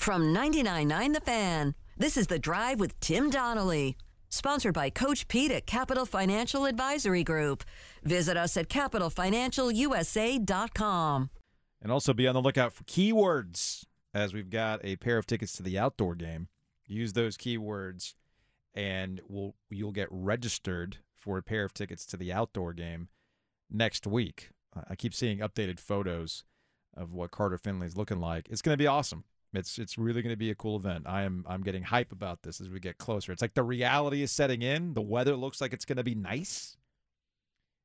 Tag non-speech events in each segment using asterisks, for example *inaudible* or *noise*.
From 99.9 The Fan, this is The Drive with Tim Donnelly. Sponsored by Coach Pete at Capital Financial Advisory Group. Visit us at capitalfinancialusa.com. And also be on the lookout for keywords as we've got a pair of tickets to the outdoor game. Use those keywords and we'll you'll get registered for a pair of tickets to the outdoor game next week. I keep seeing updated photos of what Carter Finley is looking like. It's going to be awesome. It's it's really going to be a cool event. I am I'm getting hype about this as we get closer. It's like the reality is setting in. The weather looks like it's going to be nice.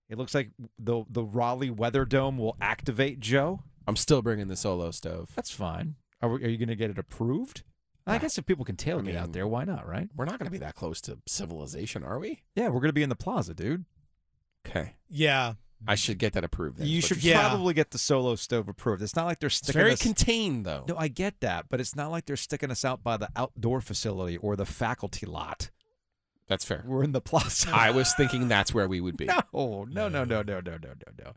It looks like the the Raleigh Weather Dome will activate Joe. I'm still bringing the solo stove. That's fine. Are, we, are you going to get it approved? I ah, guess if people can tailgate mean- out there, why not, right? We're not going to be that close to civilization, are we? Yeah, we're going to be in the plaza, dude. Okay. Yeah. I should get that approved. Then, you should. Yeah. probably get the solo stove approved. It's not like they're It's sticking very us. contained, though. no, I get that, but it's not like they're sticking us out by the outdoor facility or the faculty lot. That's fair. We're in the plaza. I was thinking that's where we would be. *laughs* No, no, no, no, no, no, no, no, no.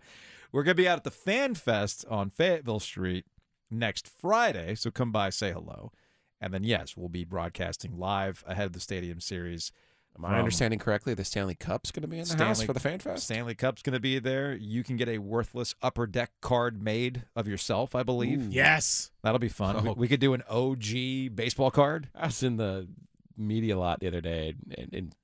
We're gonna be out at the Fan Fest on Fayetteville Street next Friday, so come by, say hello, and then yes, we'll be broadcasting live ahead of the Stadium Series. Am I understanding correctly? The Stanley Cup's going to be in the house Stanley- for the Fan Fest? Stanley Cup's gonna be there. You can get a worthless upper deck card made of yourself, I believe. Ooh. Yes. That'll be fun. We, Oh. we could do an OG baseball card. I was in the media lot the other day, and, and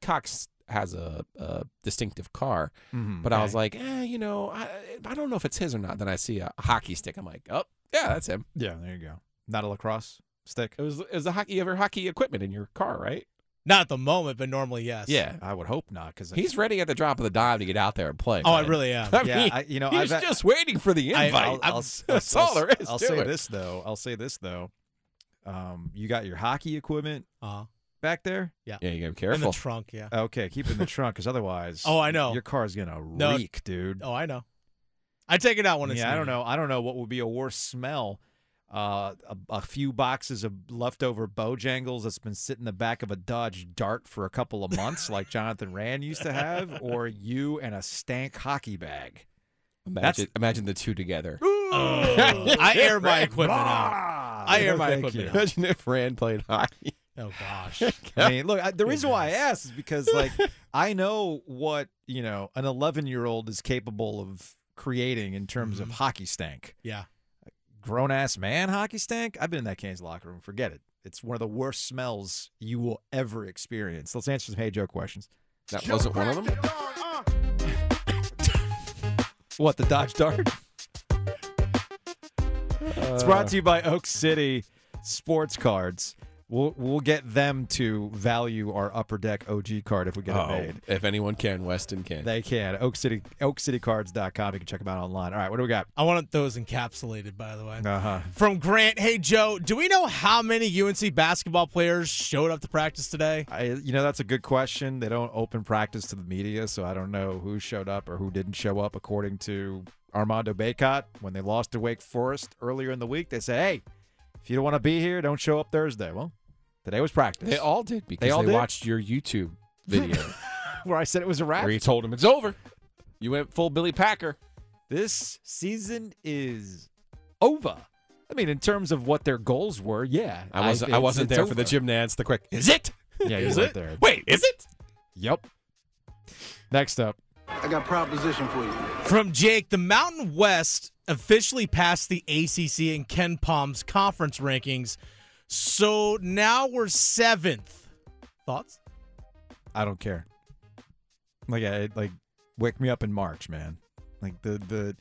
Cox has a, a distinctive car, Mhm. but I was like, eh, you know, I, I don't know if it's his or not. Then I see a hockey stick. I'm like, oh, yeah, that's him. yeah, there you go. Not a lacrosse stick. It was it was a hockey. You ever hockey equipment in your car, right? Not at the moment, but normally, yes. Yeah, I would hope not, because he's ready at the drop of the dime to get out there and play. Oh, I really am. *laughs* I Yeah, mean, I- you know, he's I've- just waiting for the I- invite. I'll, *laughs* I'll, That's I'll- all there is I'll to say it. this though. I'll say this though. Um, you got your hockey equipment Uh-huh. back there. yeah, yeah, you gotta be In the careful. trunk, yeah. Okay, keep it in the trunk, because otherwise, *laughs* Oh, I know. your car's gonna No. reek, dude. Oh, I know. I take it out when it's yeah, I don't know. I don't know what would be a worse smell. Uh, a, a few boxes of leftover Bojangles that's been sitting in the back of a Dodge Dart for a couple of months, *laughs* like Jonathan Rand used to have, or you and a stank hockey bag. Imagine, imagine the two together. Oh, I air my equipment out. I air my equipment out. Imagine if Rand played hockey. Oh gosh. *laughs* I mean, look, I, the reason why I Goodness. asked is because, like, *laughs* I know what you know an 11 year old is capable of creating in terms of Mhm. hockey stank. Yeah. Grown ass man hockey stank. I've been in that Canes locker room. Forget it. It's one of the worst smells you will ever experience. Let's answer some hey Joe questions. That wasn't one of them. *laughs* What the Dodge Dart? it's brought to you by Oak City Sports Cards. We'll we'll get them to value our upper deck OG card if we get it Oh, made. if anyone can, Weston can. They can. Oak City OakCityCards.com. You can check them out online. All right, what do we got? I want those encapsulated, by the way. Uh-huh. From Grant, hey Joe, do we know how many UNC basketball players showed up to practice today? I you know that's a good question. They don't open practice to the media, so I don't know who showed up or who didn't show up according to Armando Bacot when they lost to Wake Forest earlier in the week. They said, "Hey, if you don't want to be here, don't show up Thursday." Well, today was practice. They all did because they, all did? watched your YouTube video *laughs* where I said it was a wrap. where you told them it's over. You went full Billy Packer. This season is over. I mean, in terms of what their goals were, yeah. I wasn't. I, it's- wasn't there for the over. Nance. The quick. Is it? Yeah, you Is weren't it? there. Wait, is it? Yep. Next up. I got proposition for you. From Jake, the Mountain West officially passed the ACC and KenPom's conference rankings. So now we're seventh. Thoughts? I don't care. Like, I, like, wake me up in March, man. Like the the,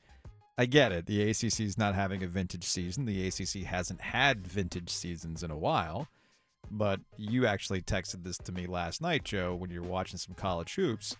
I get it. The ACC is not having a vintage season. The ACC hasn't had vintage seasons in a while. But you actually texted this to me last night, Joe, when you were watching some college hoops.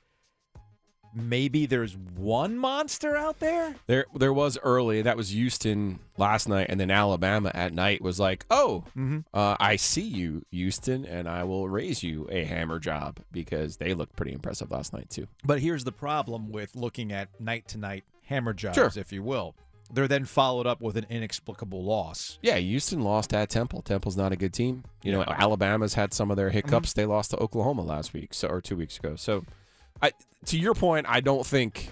Maybe there's one monster out there. There, there was early. That was Houston last night, and then Alabama at night was like, "Oh, Mm-hmm. uh, I see you, Houston, and I will raise you a hammer job because they looked pretty impressive last night too." But here's the problem with looking at night to night hammer jobs, Sure. if you will. They're then followed up with an inexplicable loss. Yeah, Houston lost at Temple. Temple's not a good team. You know, Alabama's had some of their hiccups. They lost to Oklahoma last week, so or two weeks ago. So, I to your point, I don't think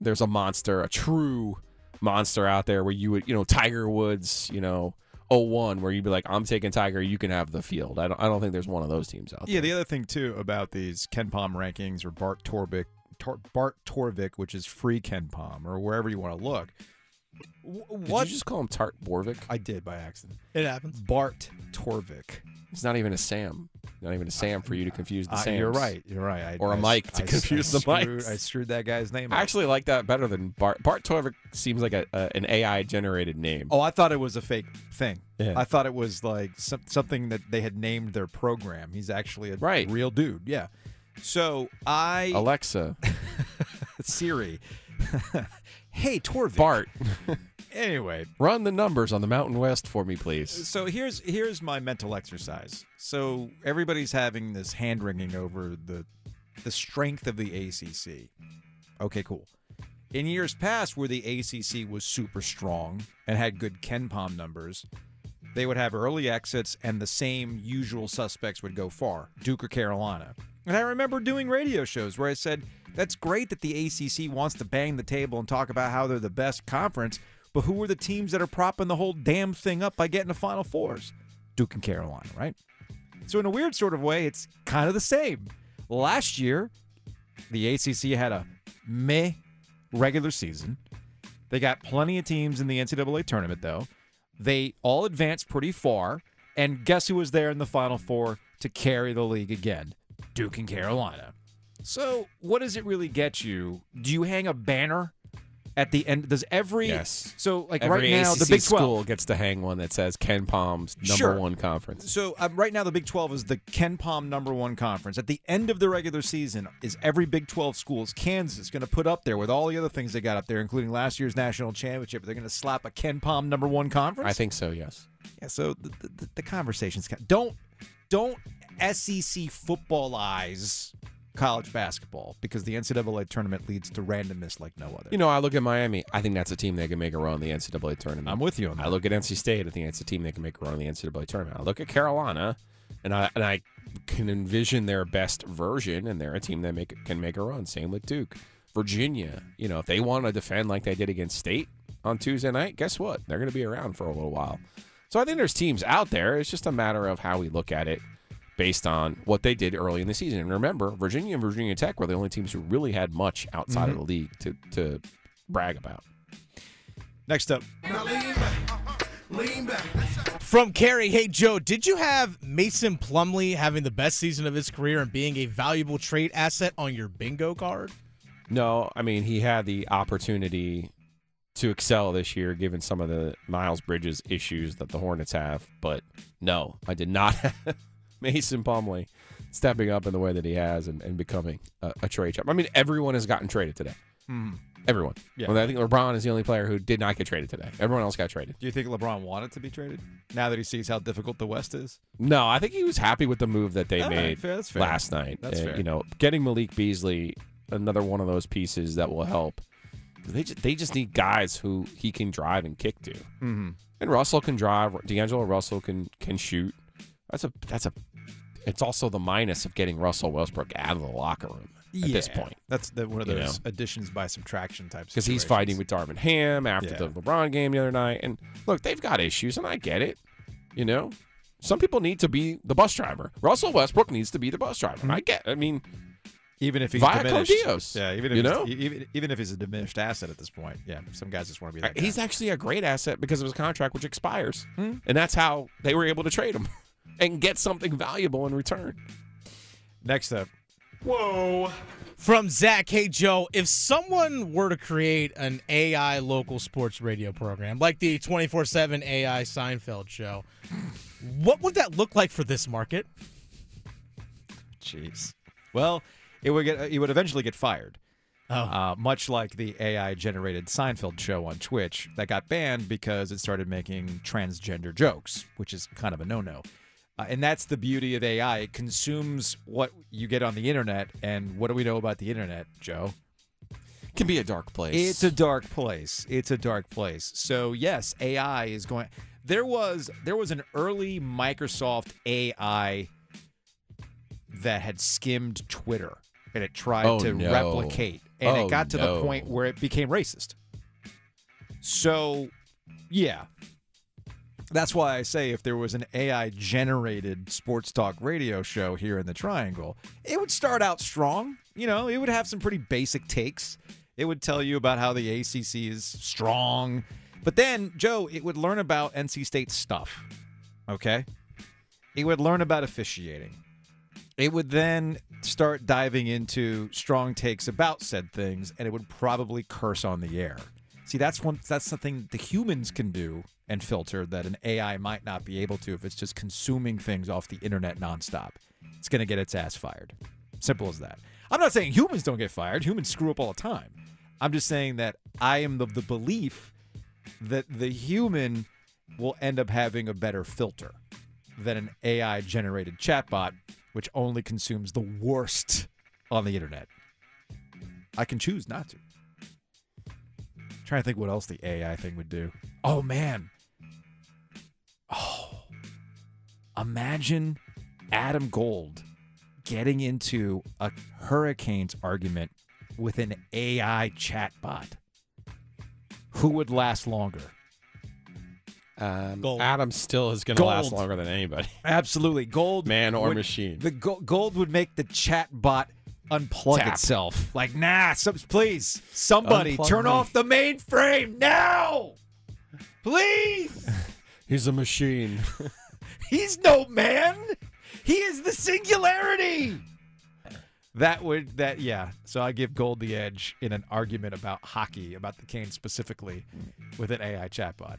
there's a monster, a true monster out there where you would, you know, Tiger Woods, you know, 01 where you'd be like, I'm taking Tiger, you can have the field. I don't, I don't think there's one of those teams out Yeah, there. Yeah, the other thing too about these KenPom rankings or Bart Torvik, Tor, Bart Torvik, which is free KenPom or wherever you want to look. W- Did you just call him Tart Borvik? I did by accident. It happens. Bart Torvik. It's not even a Sam. Not even a Sam for you to confuse the Uh, Sams. you're right. You're right. I, Or a I- Mike to I- confuse the screwed, Mikes. I screwed that guy's name. I actually like that better than Bart. Bart Torvik seems like a, a an AI generated name. Oh, I thought it was a fake thing. Yeah. I thought it was like some, something that they had named their program. He's actually a Right. real dude. Yeah. So I Alexa, *laughs* Siri. *laughs* hey Torvik. Bart, *laughs* Anyway, run the numbers on the Mountain West for me, please. so here's here's my mental exercise. So everybody's having this hand wringing over the the strength of the ACC. Okay, cool. In years past, where the ACC was super strong and had good KenPom numbers, they would have early exits, and the same usual suspects would go far Duke or Carolina. And I remember doing radio shows where I said, That's great that the ACC wants to bang the table and talk about how they're the best conference, but who are the teams that are propping the whole damn thing up by getting to Final Fours? Duke and Carolina, right? So, in a weird sort of way, it's kind of the same. Last year, the ACC had a meh regular season. They got plenty of teams in the NCAA tournament, though. They all advanced pretty far. And guess who was there in the Final Four to carry the league again? Duke and Carolina. So, what does it really get you? Do you hang a banner at the end? Does every. Yes. So, like Every right now, ACC the Big 12. school gets to hang one that says KenPom's number Sure. one conference. So um, right now, the Big 12 is the KenPom number one conference. At the end of the regular season, is every Big 12 schools Kansas going to put up there with all the other things they got up there, including last year's national championship? They're going to slap a KenPom number one conference. I think so. Yes. Yeah. So the, the, the conversations don't don't SEC footballize college basketball because the NCAA tournament leads to randomness like no other. You know, I look at Miami. I think that's a team that can make a run in the NCAA tournament. I'm with you on that. I look at NC State. I think it's a team that can make a run in the NCAA tournament. I look at Carolina, and I and I can envision their best version, and they're a team that make can make a run. Same with Duke, Virginia. You know, if they want to defend like they did against State on Tuesday night, guess what? They're going to be around for a little while. So I think there's teams out there. It's just a matter of how we look at it based on what they did early in the season. And remember, Virginia and Virginia Tech were the only teams who really had much outside of mm-hmm. the league to to brag about. Next up, From Carrie, hey Joe, did you have Mason Plumlee having the best season of his career and being a valuable trade asset on your bingo card? No, I mean he had the opportunity to excel this year, given some of the Miles Bridges issues that the Hornets have. But no, I did not *laughs* have Mason Plumlee stepping up in the way that he has and, and becoming a, a trade chip. I mean, everyone has gotten traded today. Hmm. Everyone. Yeah. Well, I think LeBron is the only player who did not get traded today. Everyone else got traded. do you think LeBron wanted to be traded now that he sees how difficult the West is? No, I think he was happy with the move that they All right, made that's fair. last night. That's fair. You know, getting Malik Beasley, another one of those pieces that will help. They just, they just need guys who he can drive and kick to. Mm-hmm. And Russell can drive. D'Angelo Russell can can shoot. That's a that's a. It's also the minus of getting Russell Westbrook out of the locker room at this point That's the, one of You those know? additions by subtraction types. because he's fighting with Darvin Ham after Yeah. the LeBron game the other night. And look, they've got issues, and I get it. You know, some people need to be the bus driver. Russell Westbrook needs to be the bus driver. Mm-hmm. I get. I mean, even if he's Via diminished. Dios, Yeah, even if you he's- know? even even if he's a diminished asset at this point. Yeah, some guys just want to be that. guy. he's actually a great asset because of his contract, which expires, Hmm. and that's how they were able to trade him *laughs* and get something valuable in return. next up. Whoa. From Zach, hey Joe, if someone were to create an AI local sports radio program like the 24 7 AI Seinfeld show, what would that look like for this market? Jeez. Well, it would get it would eventually get fired. Oh, Uh, much like the AI generated Seinfeld show on Twitch that got banned because it started making transgender jokes, which is kind of a no no. Uh, and that's the beauty of AI. It consumes what you get on the internet. And what do we know about the internet, Joe? It Can be a dark place. It's a dark place. It's a dark place. So yes, AI is going. There was there was an early Microsoft AI that had skimmed Twitter and it tried Oh, to no. replicate, and Oh, it got to no. the point where it became racist. So, yeah, That's why I say if there was an AI generated sports talk radio show here in the Triangle, it would start out strong. You know, it would have some pretty basic takes. It would tell you about how the ACC is strong. But then, Joe, it would learn about NC State stuff. Okay? It would learn about officiating. It would then start diving into strong takes about said things, and it would probably curse on the air. See, that's one. That's something the humans can do and filter that an AI might not be able to if it's just consuming things off the internet nonstop. It's going to get its ass fired. Simple as that. I'm not saying humans don't get fired. Humans screw up all the time. I'm just saying that I am of the belief that the human will end up having a better filter than an AI generated chatbot, which only consumes the worst on the internet. I can choose not to. trying to think what else the AI thing would do. Oh man. Oh. Imagine Adam Gold getting into a Hurricanes argument with an AI chatbot. Who would last longer? Um, Gold. Adam still is going to last Gold. longer than anybody, *laughs* Absolutely. Gold man or would- machine. The go- gold would make the chat bot unplug Tap. itself. Like, nah, some, please, somebody Unplug turn me. off the mainframe now. Please. *laughs* He's a machine. *laughs* He's no man. He is the singularity. That would that yeah. So I give Gold the edge in an argument about hockey, about the Canes specifically, with an AI chatbot.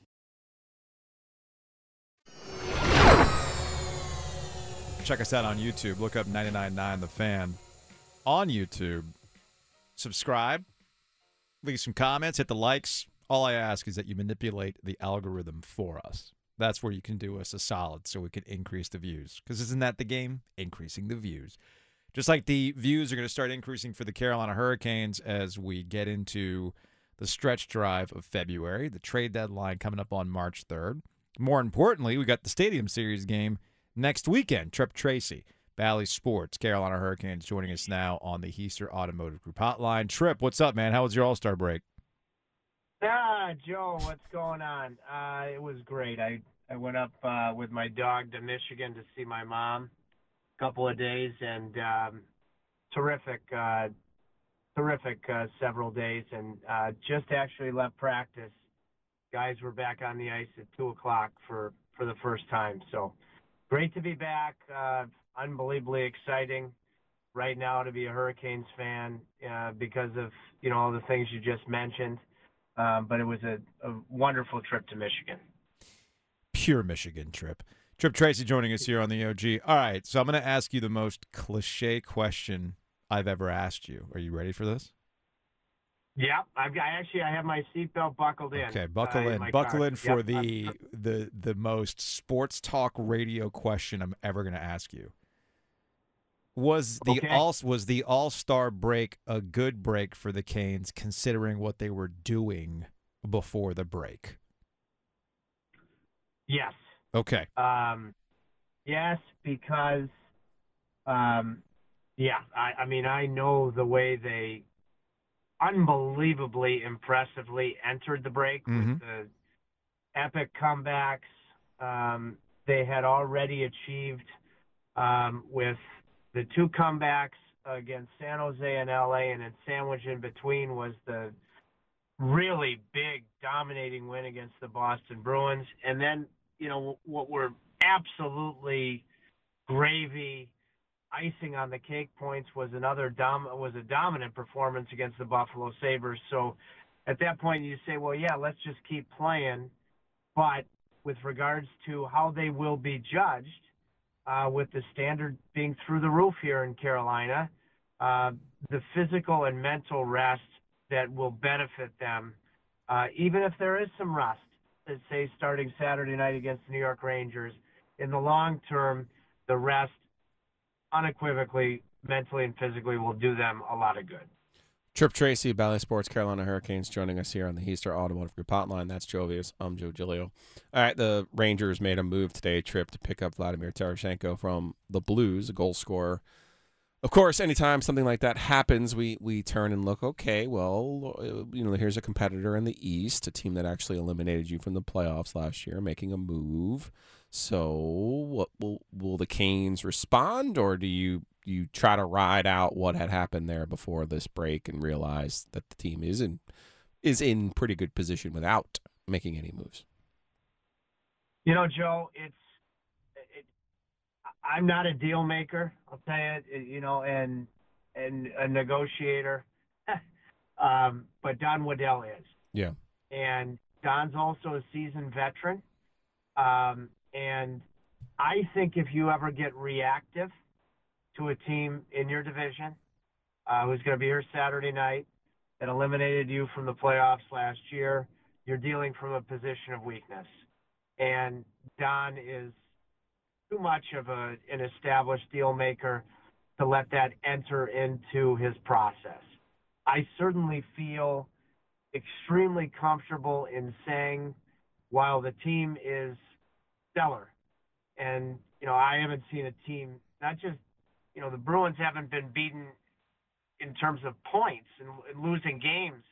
Check us out on YouTube. Look up 999 The Fan on YouTube. Subscribe. Leave some comments. Hit the likes. All I ask is that you manipulate the algorithm for us. That's where you can do us a solid so we can increase the views. Because isn't that the game? Increasing the views. Just like the views are going to start increasing for the Carolina Hurricanes as we get into the stretch drive of February, the trade deadline coming up on March 3rd. More importantly, we got the Stadium Series game next weekend. Tripp Tracy, Bally Sports, Carolina Hurricanes joining us now on the Hiester Automotive Group hotline. Tripp, what's up, man? How was your All Star break? Ah, Joe, what's going on? Uh, it was great. I I went up uh, with my dog to Michigan to see my mom a couple of days, and um, terrific, uh, terrific uh, several days, and uh, just actually left practice. Guys were back on the ice at two o'clock for for the first time, so great to be back. Uh, unbelievably exciting right now to be a Hurricanes fan uh, because of you know all the things you just mentioned. Um, but it was a, a wonderful trip to Michigan. Pure Michigan trip. Tripp Tracy joining us here on the OG. All right, so I'm going to ask you the most cliche question I've ever asked you. Are you ready for this? Yeah, I've got, actually I have my seatbelt buckled in. Okay, buckle uh, in. Buckle car. in for Yep, the the the most sports talk radio question I'm ever going to ask you. Was the Okay. all was the All Star break a good break for the Canes, considering what they were doing before the break? yes. Okay, Um, yes, because, um, yeah, I, I mean, I know the way they unbelievably impressively entered the break Mhm. with the epic comebacks. Um, they had already achieved um, with the two comebacks against San Jose and LA, and then sandwiched in between was the really big dominating win against the Boston Bruins. And then, you know, what were absolutely gravy icing on the cake points was another dom was a dominant performance against the Buffalo Sabres. So at that point you say, well, yeah, let's just keep playing. But with regards to how they will be judged, uh, with the standard being through the roof here in Carolina, uh, the physical and mental rest that will benefit them, uh, even if there is some rust, let's say starting Saturday night against the New York Rangers, in the long term, the rest unequivocally, mentally and physically, will do them a lot of good. Tripp Tracy, Bally Sports, Carolina Hurricanes, joining us here on the Hiester Automotive Group Hotline. That's Joe Ovies. I'm Joe Giglio. All right, the Rangers made a move today, Tripp, to pick up Vladimir Tarasenko from the Blues, a goal scorer. Of course, anytime something like that happens, we we turn and look. Okay, well, you know, here's a competitor in the East, a team that actually eliminated you from the playoffs last year, making a move. So, what will will the Canes respond, or do you you try to ride out what had happened there before this break and realize that the team is in is in pretty good position without making any moves? You know, Joe, it's it, I'm not a deal maker. I'll tell you, you know, and and a negotiator. *laughs* um, but Don Waddell is. Yeah. And Don's also a seasoned veteran. Um, and I think if you ever get reactive to a team in your division uh, who's going to be here Saturday night that eliminated you from the playoffs last year, you're dealing from a position of weakness. And Don is too much of a, an established deal maker to let that enter into his process. I certainly feel extremely comfortable in saying while the team is stellar, and you know I haven't seen a team not just you know the Bruins haven't been beaten in terms of points and, and losing games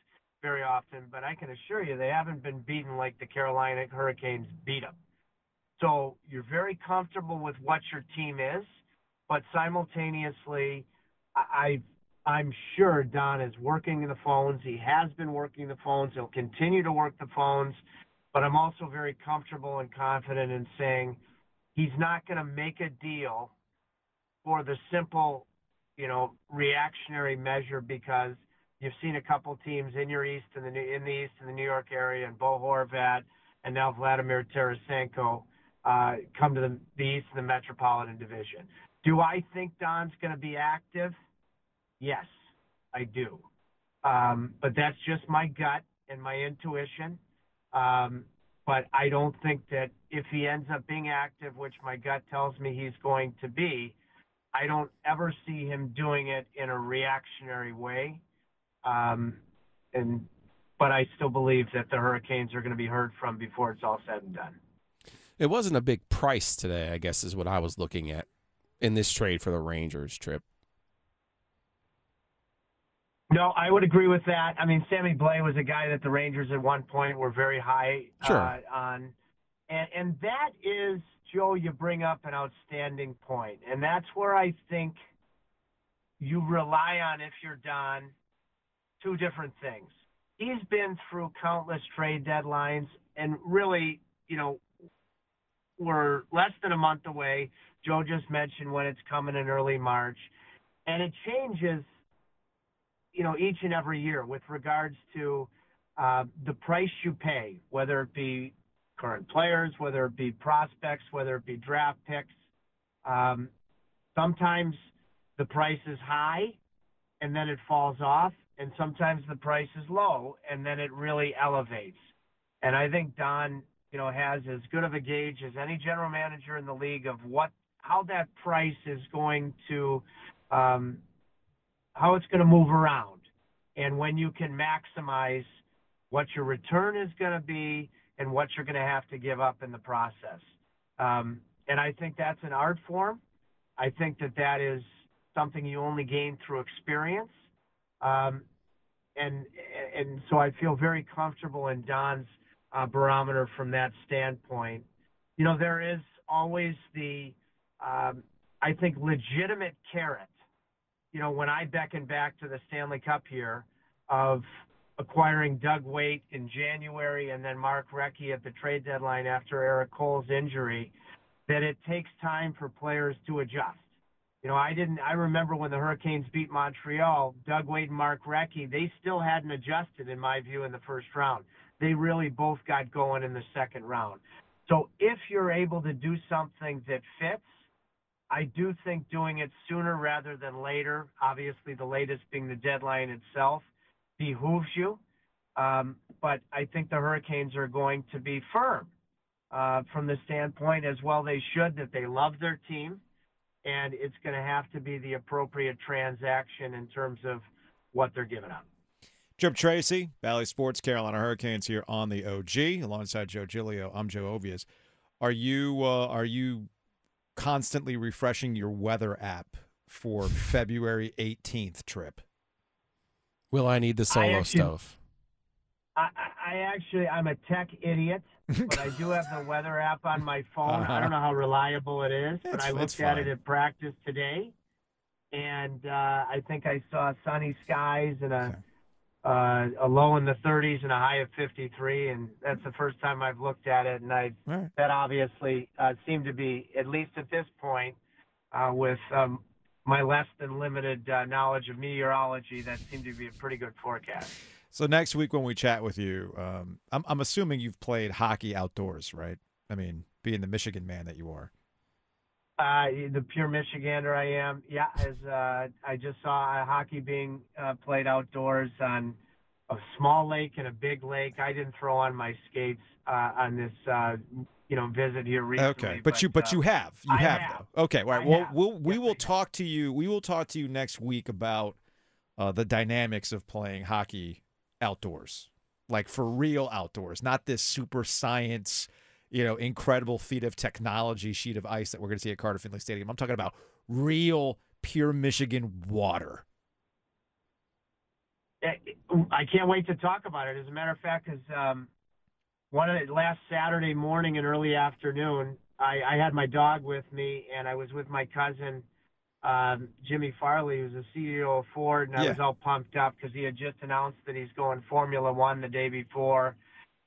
very often, but I can assure you they haven't been beaten like the Carolina Hurricanes beat them. So you're very comfortable with what your team is, but simultaneously, I, I'm sure Don is working the phones. He has been working the phones. He'll continue to work the phones, but I'm also very comfortable and confident in saying he's not going to make a deal for the simple, you know, reactionary measure because you've seen a couple teams in your east in the in the east in the New York area, and Bo Horvat, and now Vladimir Tarasenko uh, come to the, the East in the Metropolitan Division. Do I think Don's going to be active? Yes, I do. Um, but that's just my gut and my intuition. Um, but I don't think that if he ends up being active, which my gut tells me he's going to be, I don't ever see him doing it in a reactionary way. Um, and but I still believe that the Hurricanes are going to be heard from before it's all said and done. It wasn't a big price today, I guess, is what I was looking at in this trade for the Rangers Tripp. No, I would agree with that. I mean, Sammy Blais was a guy that the Rangers at one point were very high sure. uh, on, and and that is Joe. You bring up an outstanding point. and that's where I think you rely on if you're Don two different things. He's been through countless trade deadlines, and really, you know, we're less than a month away. Joe just mentioned when it's coming in early March, and it changes, you know, each and every year with regards to uh, the price you pay, whether it be current players, whether it be prospects, whether it be draft picks. Um, sometimes the price is high, and then it falls off, and sometimes the price is low, and then it really elevates. And I think Don you know, has as good of a gauge as any general manager in the league of what how that price is going to um, how it's going to move around, and when you can maximize what your return is going to be and what you're going to have to give up in the process. Um, and I think that's an art form. I think that that is something you only gain through experience. Um, and and so I feel very comfortable in Don's uh, barometer from that standpoint. You know, there is always the, um, I think, legitimate carrot. You know, when I beckon back to the Stanley Cup here of acquiring Doug Weight in January and then Mark Recchi at the trade deadline after Erik Cole's injury, that it takes time for players to adjust. You know, I didn't. I remember when the Hurricanes beat Montreal, Doug Weight and Mark Recchi. They still hadn't adjusted, in my view, in the first round they really both got going in the second round. So if you're able to do something that fits, I do think doing it sooner rather than later, obviously the latest being the deadline itself, behooves you. Um, but I think the Hurricanes are going to be firm uh, from the standpoint, as well they should, that they love their team, and it's going to have to be the appropriate transaction in terms of what they're giving up. Tripp Tracy, Bally Sports, Carolina Hurricanes here on the OG, alongside Joe Giglio. I'm Joe Ovies. Are you uh, are you constantly refreshing your weather app for *laughs* February 18th Tripp? Will I need the solo actually- stove? I, I I actually I'm a tech idiot, *laughs* but I do have the weather app on my phone. I don't know how reliable it is, but I looked at it fine. at practice today, and uh, I think I saw sunny skies and a uh, a low in the 30s and a high of 53, and that's the first time I've looked at it, and I All right. that obviously uh, seemed to be at least at this point uh, with um, my less than limited uh, knowledge of meteorology that seemed to be a pretty good forecast. So next week when we chat with you, um, I'm, I'm assuming you've played hockey outdoors, right? I mean, being the Michigan man that you are. Uh, the pure Michigander I am. Yeah, as uh, I just saw uh, hockey being uh, played outdoors on a small lake and a big lake. I didn't throw on my skates uh, on this, uh, you know, visit here recently. Okay, but, you but you have you have, have. though. Okay, right. I Well, have. we'll we Yes, will talk to you. We will talk to you next week about uh, the dynamics of playing hockey outdoors, like for real outdoors, not this super science, you know, incredible feat of technology sheet of ice that we're going to see at Carter Finley Stadium. I'm talking about real, pure Michigan water. Eh, I can't wait to talk about it. As a matter of fact, because um, one of the last Saturday morning and early afternoon, I, I had my dog with me, and I was with my cousin um, Jimmy Farley, who's the CEO of Ford, and I Yeah. was all pumped up because he had just announced that he's going Formula One the day before,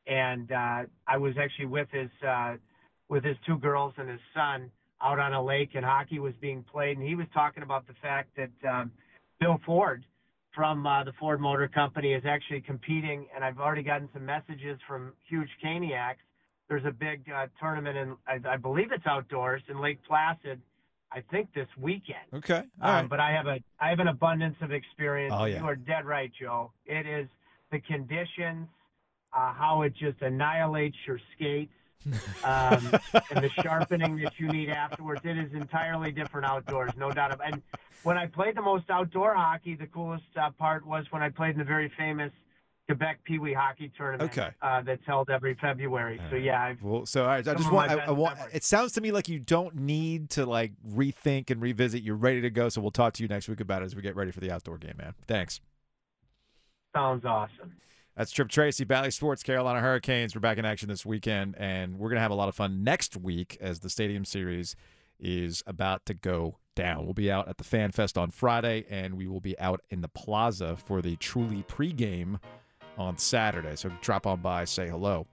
and uh, I was actually with his uh, with his two girls and his son out on a lake, and hockey was being played, and he was talking about the fact that um, Bill Ford from uh, the Ford Motor Company is actually competing, and I've already gotten some messages from huge Caniacs. There's a big uh, tournament, and I, I believe it's outdoors in Lake Placid. I think this weekend. Okay, Um, right. But I have a I have an abundance of experience. Oh, yeah. You are dead right, Joe. It is the conditions, uh, how it just annihilates your skates, *laughs* um, and the sharpening that you need afterwards. It is entirely different outdoors, no doubt. About. And when I played the most outdoor hockey, the coolest uh, part was when I played in the very famous Quebec Pee Wee hockey tournament Okay. uh, that's held every February. So yeah, I've Well, so all right, I just want. I, I want. It sounds to me like you don't need to like rethink and revisit. You're ready to go. So we'll talk to you next week about it as we get ready for the outdoor game, man. Thanks. sounds awesome. That's Tripp Tracy, Bally Sports, Carolina Hurricanes. We're back in action this weekend, and we're gonna have a lot of fun next week as the Stadium Series is about to go down. We'll be out at the Fan Fest on Friday, and we will be out in the Plaza for the Truly pregame on Saturday. So drop on by, say hello.